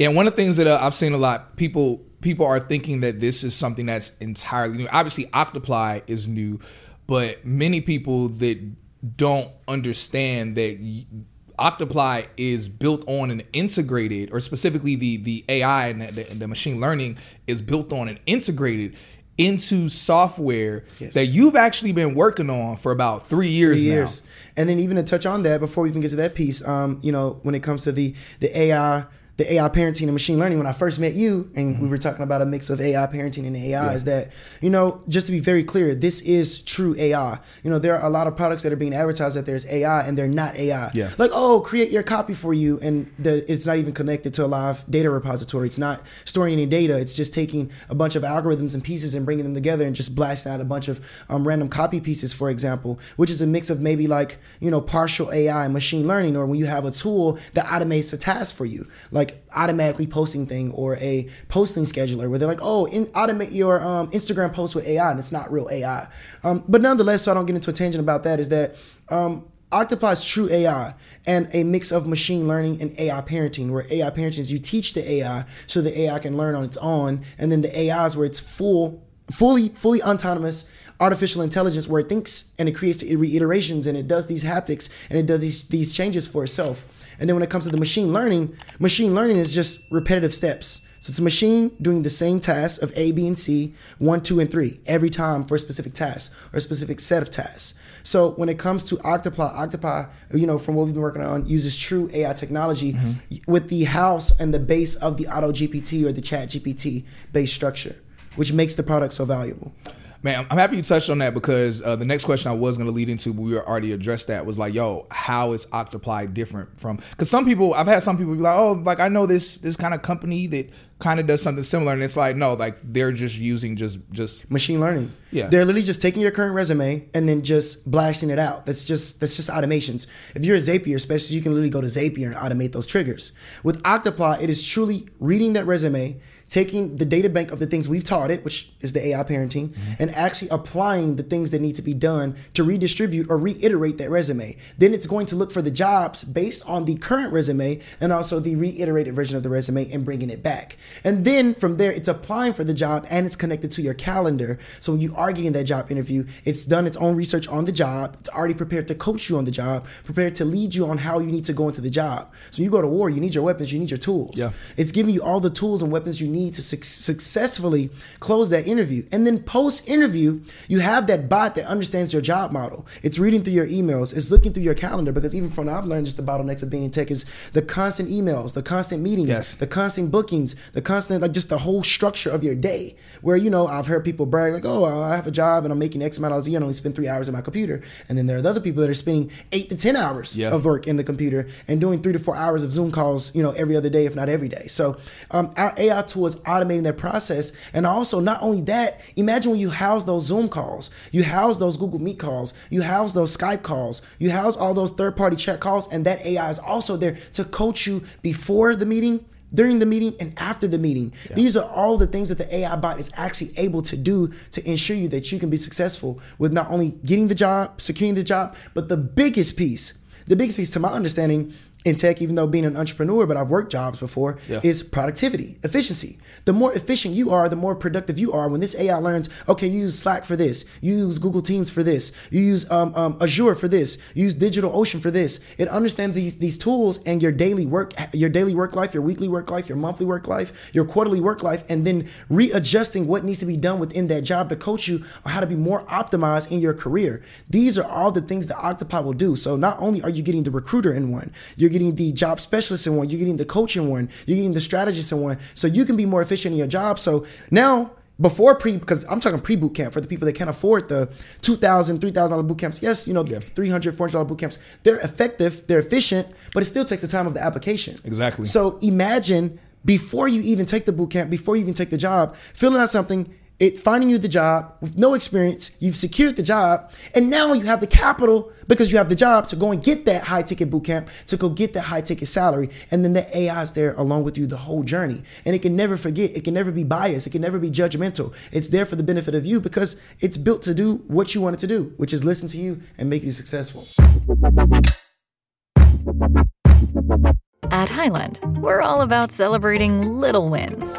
Yeah, one of the things that uh, I've seen a lot people people are thinking that this is something that's entirely new. Obviously, Octaply is new, but many people that don't understand that Octaply is built on and integrated, or specifically the the AI and the, the machine learning is built on and integrated into software yes. that you've actually been working on for about three years, three years. now. And then even to touch on that, before we even get to that piece, um, you know, when it comes to the the AI the AI parenting and machine learning when I first met you, and mm-hmm. we were talking about a mix of AI parenting and AI, yeah. is that, you know, just to be very clear, this is true AI. You know, there are a lot of products that are being advertised that there's AI and they're not AI. Yeah. Like, oh, create your copy for you, and the, it's not even connected to a live data repository. It's not storing any data. It's just taking a bunch of algorithms and pieces and bringing them together and just blasting out a bunch of um, random copy pieces, for example, which is a mix of maybe like, you know, partial AI and machine learning, or when you have a tool that automates a task for you, like automatically posting thing or a posting scheduler where they're like, oh, in, automate your um, Instagram post with AI, and it's not real AI. Um, but nonetheless, so I don't get into a tangent about that, is that um, Octaply's true AI and a mix of machine learning and AI parenting, where AI parenting is you teach the AI so the AI can learn on its own, and then the AI is where it's full, fully, fully autonomous artificial intelligence where it thinks and it creates reiterations and it does these haptics and it does these these changes for itself. And then when it comes to the machine learning, machine learning is just repetitive steps. So it's a machine doing the same tasks of A, B, and C, one, two, and three, every time for a specific task or a specific set of tasks. So when it comes to Octaply, Octaply, you know, from what we've been working on, uses true AI technology mm-hmm. with the house and the base of the Auto GPT or the Chat GPT based structure, which makes the product so valuable. Man, I'm happy you touched on that because uh, the next question I was going to lead into, but we already addressed that, was like, yo, how is Octaply different from? Because some people, I've had some people be like, oh, like I know this this kind of company that kind of does something similar, and it's like, no, like they're just using just just machine learning. Yeah, they're literally just taking your current resume and then just blasting it out. That's just that's just automations. If you're a Zapier, especially, you can literally go to Zapier and automate those triggers. With Octaply, it is truly reading that resume taking the data bank of the things we've taught it, which is the AI parenting, mm-hmm. and actually applying the things that need to be done to redistribute or reiterate that resume. Then it's going to look for the jobs based on the current resume and also the reiterated version of the resume and bringing it back. And then from there, it's applying for the job and it's connected to your calendar. So when you are getting that job interview, it's done its own research on the job. It's already prepared to coach you on the job, prepared to lead you on how you need to go into the job. So you go to war, you need your weapons, you need your tools. Yeah. It's giving you all the tools and weapons you need need to su- successfully close that interview. And then post interview, you have that bot that understands your job model. It's reading through your emails, it's looking through your calendar because even from I've learned just the bottlenecks of being in tech is the constant emails, the constant meetings, yes. the constant bookings, the constant like just the whole structure of your day. Where you know I've heard people brag like, oh, I have a job and I'm making X amount of hours a year and only spend three hours on my computer, and then there are other people that are spending eight to ten hours yeah. of work in the computer and doing three to four hours of Zoom calls, you know, every other day if not every day. So um, our AI tool is automating that process. And also, not only that, imagine when you house those Zoom calls, you house those Google Meet calls, you house those Skype calls, you house all those third party chat calls, and that AI is also there to coach you before the meeting during the meeting and after the meeting. Yeah. These are all the things that the AI bot is actually able to do to ensure you that you can be successful with not only getting the job, securing the job, but the biggest piece, the biggest piece to my understanding in tech, even though being an entrepreneur, but I've worked jobs before, yeah. is productivity, efficiency. The more efficient you are, the more productive you are. When this AI learns, okay, you use Slack for this, you use Google Teams for this, you use um, um, Azure for this, you use DigitalOcean for this. It understands these these tools and your daily work, your daily work life, your weekly work life, your monthly work life, your quarterly work life, and then readjusting what needs to be done within that job to coach you on how to be more optimized in your career. These are all the things that Octaply will do. So not only are you getting the recruiter in one, you're you're getting the job specialist in one, you're getting the coach in one, you're getting the strategist in one. So you can be more efficient in your job. So now before pre because i'm talking pre boot camp for the people that can't afford the 2000 3000 boot camps yes you know yeah. 300 400 boot camps they're effective they're efficient but it still takes the time of the application exactly so imagine before you even take the boot camp before you even take the job filling out something it finding you the job with no experience, you've secured the job, and now you have the capital because you have the job to go and get that high ticket boot camp, to go get that high ticket salary, and then the AI is there along with you the whole journey. And it can never forget, it can never be biased, it can never be judgmental. It's there for the benefit of you because it's built to do what you want it to do, which is listen to you and make you successful. At Highland, we're all about celebrating little wins